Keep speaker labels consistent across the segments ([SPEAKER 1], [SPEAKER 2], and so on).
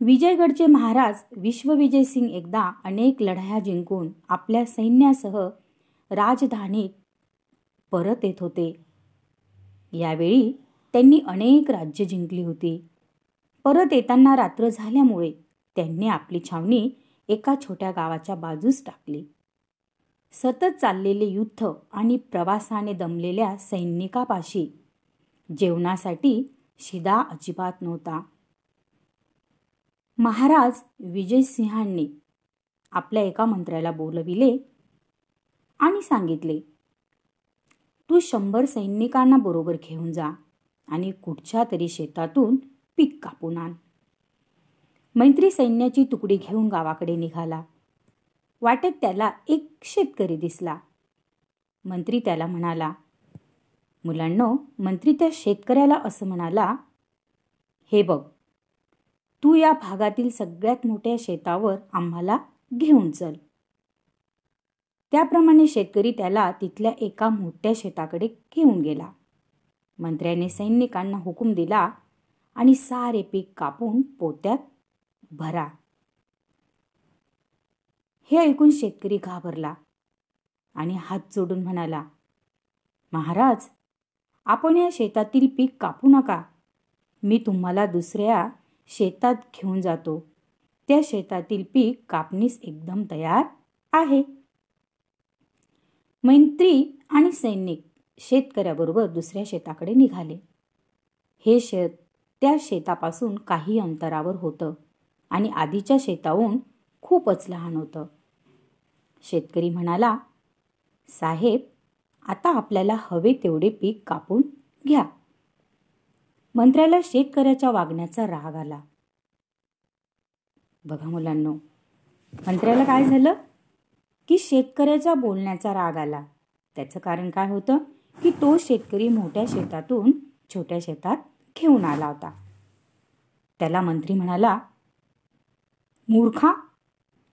[SPEAKER 1] विजयगडचे महाराज विश्वविजय सिंग एकदा अनेक लढाया जिंकून आपल्या सैन्यासह राजधानीत परत येत होते. यावेळी त्यांनी अनेक राज्य जिंकली होती. परत येताना रात्र झाल्यामुळे त्यांनी आपली छावणी एका छोट्या गावाच्या बाजूस टाकली. सतत चाललेले युद्ध आणि प्रवासाने दमलेल्या सैनिकापाशी जेवणासाठी शिदा अजिबात नव्हता. महाराज विजयसिंहांनी आपल्या एका मंत्र्याला बोलविले आणि सांगितले तू शंभर सैनिकांना बरोबर घेऊन जा आणि कुठच्या तरी शेतातून पीक कापून आण. मैत्री सैन्याची तुकडी घेऊन गावाकडे निघाला. वाटेत त्याला एक शेतकरी दिसला. मंत्री त्याला म्हणाला मुलांनो मंत्री त्या शेतकऱ्याला असं म्हणाला हे बघ तू या भागातील सगळ्यात मोठ्या शेतावर आम्हाला घेऊन चल. त्याप्रमाणे शेतकरी त्याला तिथल्या एका मोठ्या शेताकडे घेऊन गेला. मंत्र्याने सैनिकांना हुकूम दिला आणि सारे पीक कापून पोत्यात भरा. हे ऐकून शेतकरी घाबरला आणि हात जोडून म्हणाला महाराज आपण या शेतातील पीक कापू नका. मी तुम्हाला दुसऱ्या शेतात घेऊन जातो. त्या शेतातील पीक कापणीस एकदम तयार आहे. मैत्री आणि सैनिक शेतकऱ्याबरोबर दुसऱ्या शेताकडे निघाले. हे शेत त्या शेतापासून काही अंतरावर होतं आणि आधीच्या शेताहून खूपच लहान होतं. शेतकरी म्हणाला साहेब आता आपल्याला हवे तेवढे पीक कापून घ्या. मंत्र्याला शेतकऱ्याच्या वागण्याचा राग आला. बघा मुलांनो मंत्र्याला काय झालं? की शेतकऱ्याच्या बोलण्याचा राग आला. त्याचं कारण काय होतं? की तो शेतकरी मोठ्या शेतातून छोट्या शेतात घेऊन आला होता. त्याला मंत्री म्हणाला मूर्खा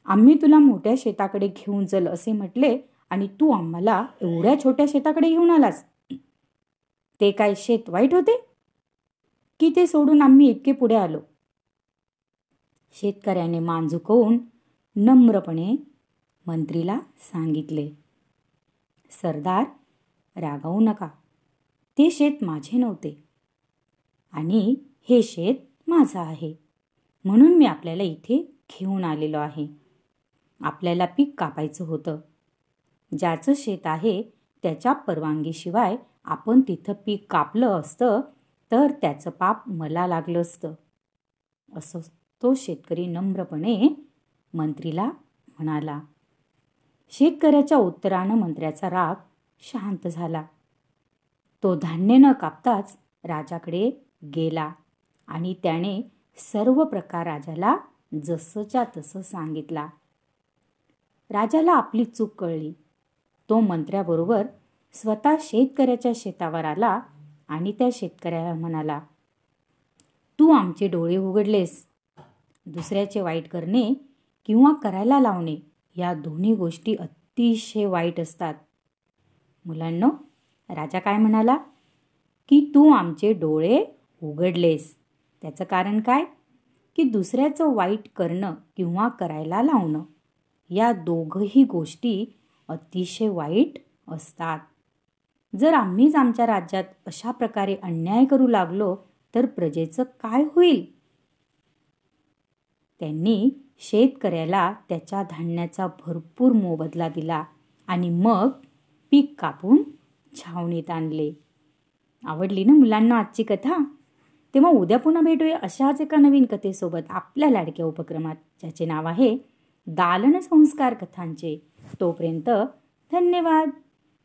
[SPEAKER 1] आम्ही तुला मोठ्या शेताकडे घेऊन चल असे म्हटले आणि तू आम्हाला एवढ्या छोट्या शेताकडे घेऊन आलास. ते काय शेत वाईट होते? की ते सोडून आम्ही इतके पुढे आलो. शेतकऱ्याने मान झुकवून नम्रपणे मंत्रीला सांगितले सरदार रागावू नका. ते शेत माझे नव्हते आणि हे शेत माझं आहे. म्हणून मी आपल्याला इथे घेऊन आलेलो आहे. आपल्याला पीक कापायचं होतं. ज्याचं शेत आहे त्याच्या परवानगीशिवाय आपण तिथं पीक कापलं असतं तर त्याचं पाप मला लागलं असतं. असं तो शेतकरी नम्रपणे मंत्रीला म्हणाला. शेतकऱ्याच्या उत्तरानं मंत्र्याचा राग शांत झाला. तो धान्य न कापताच राजाकडे गेला आणि त्याने सर्व प्रकार राजाला जसंच्या तसं सांगितला. राजाला आपली चूक कळली. तो मंत्र्याबरोबर स्वतः शेतकऱ्याच्या शेतावर आला आणि त्या शेतकऱ्याला म्हणाला तू आमचे डोळे उघडलेस. दुसऱ्याचे वाईट करणे किंवा करायला लावणे या दोन्ही गोष्टी अतिशय वाईट असतात. मुलांनो राजा काय म्हणाला की तू आमचे डोळे उघडलेस. त्याचं कारण काय? की दुसऱ्याचं वाईट करणं किंवा करायला लावणं या दोघही गोष्टी अतिशय वाईट असतात. जर आम्हीच आमच्या राज्यात अशा प्रकारे अन्याय करू लागलो तर प्रजेचं काय होईल? त्यांनी शेतकऱ्याला त्याच्या धान्याचा भरपूर मोबदला दिला आणि मग पीक कापून छावणीत आणले. आवडली ना मुलांना आजची कथा? तेव्हा उद्या पुन्हा भेटूया अशाच एका नवीन कथेसोबत आपल्या लाडक्या उपक्रमात ज्याचे नाव आहे दालन संस्कार कथांचे. तोपर्यंत धन्यवाद.